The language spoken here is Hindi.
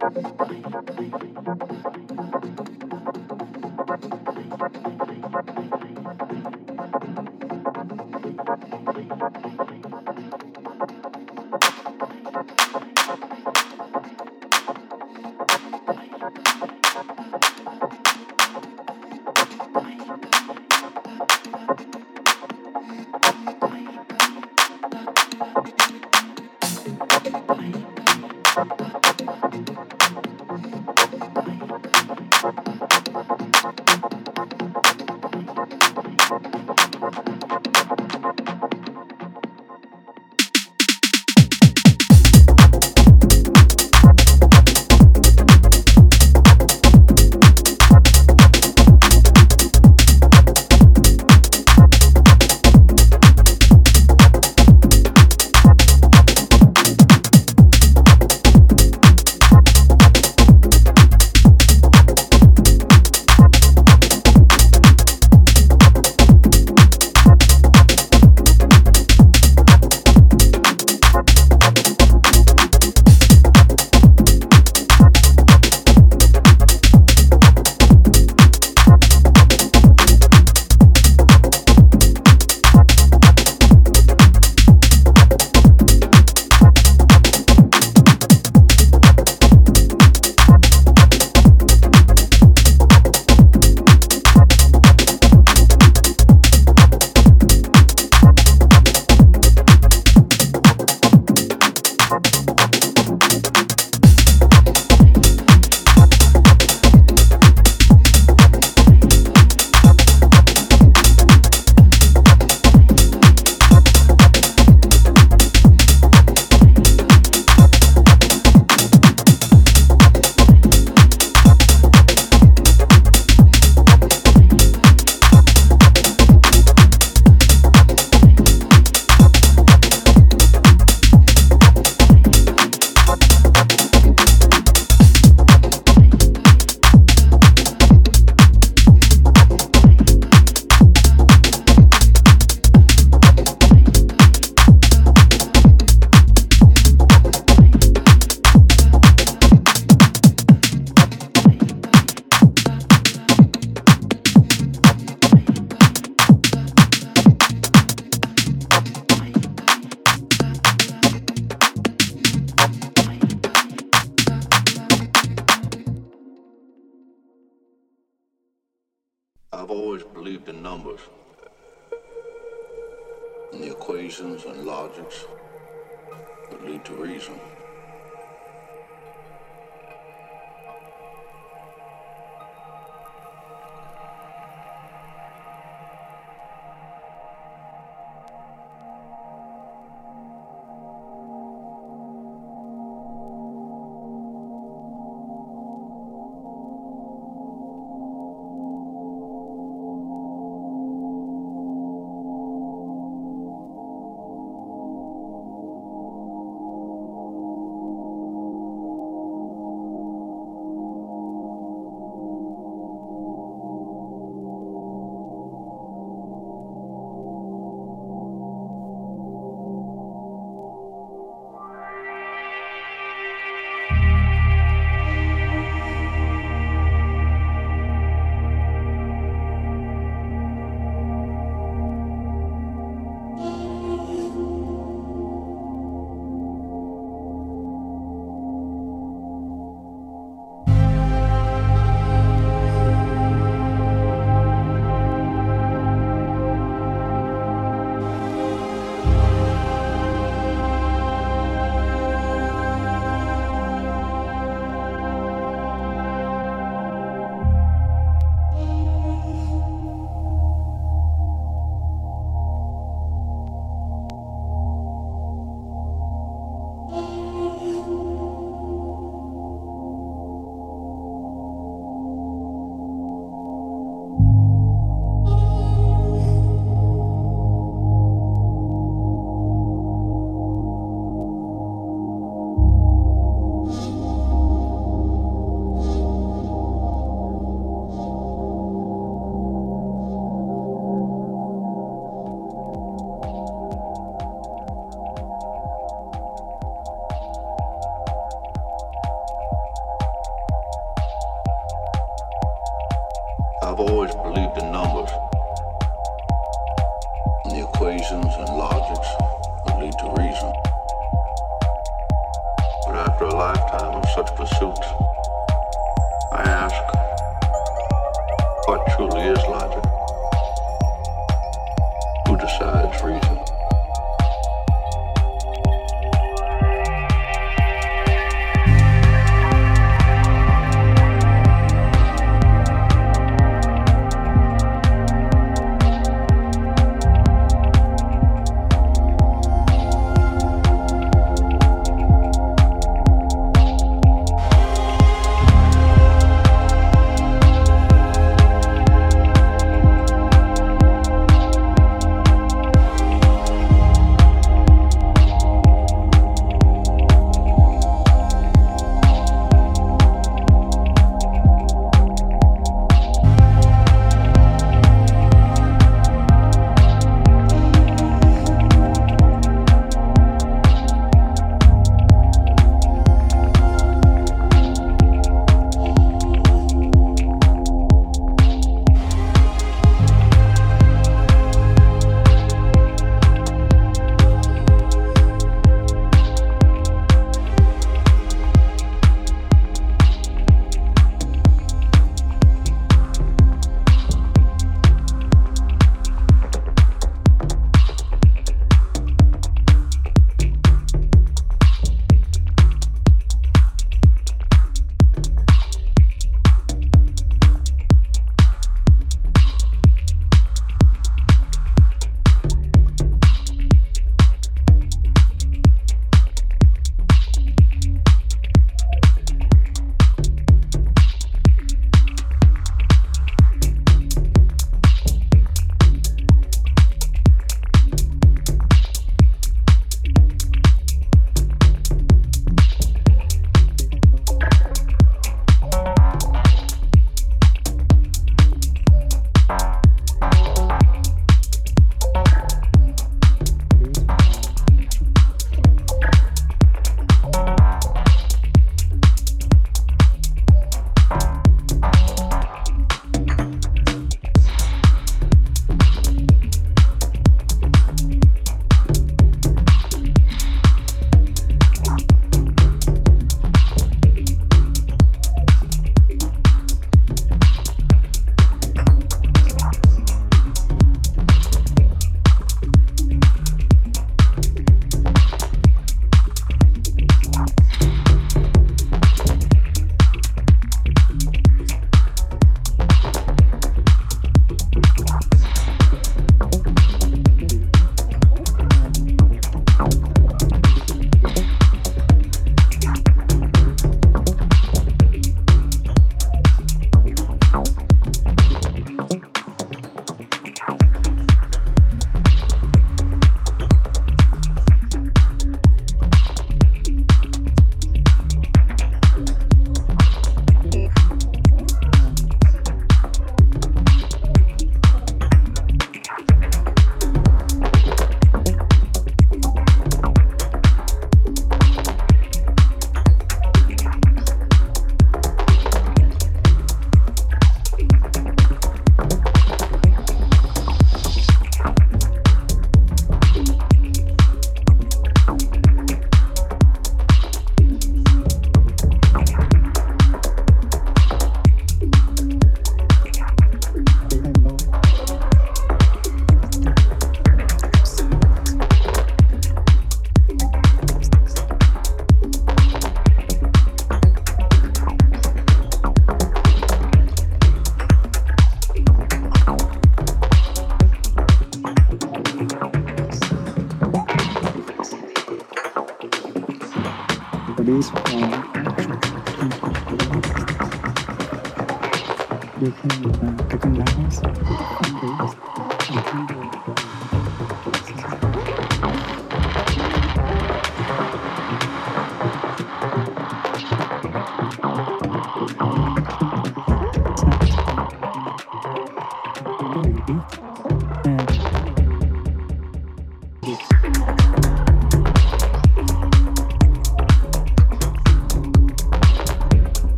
Bye. Bye. Bye.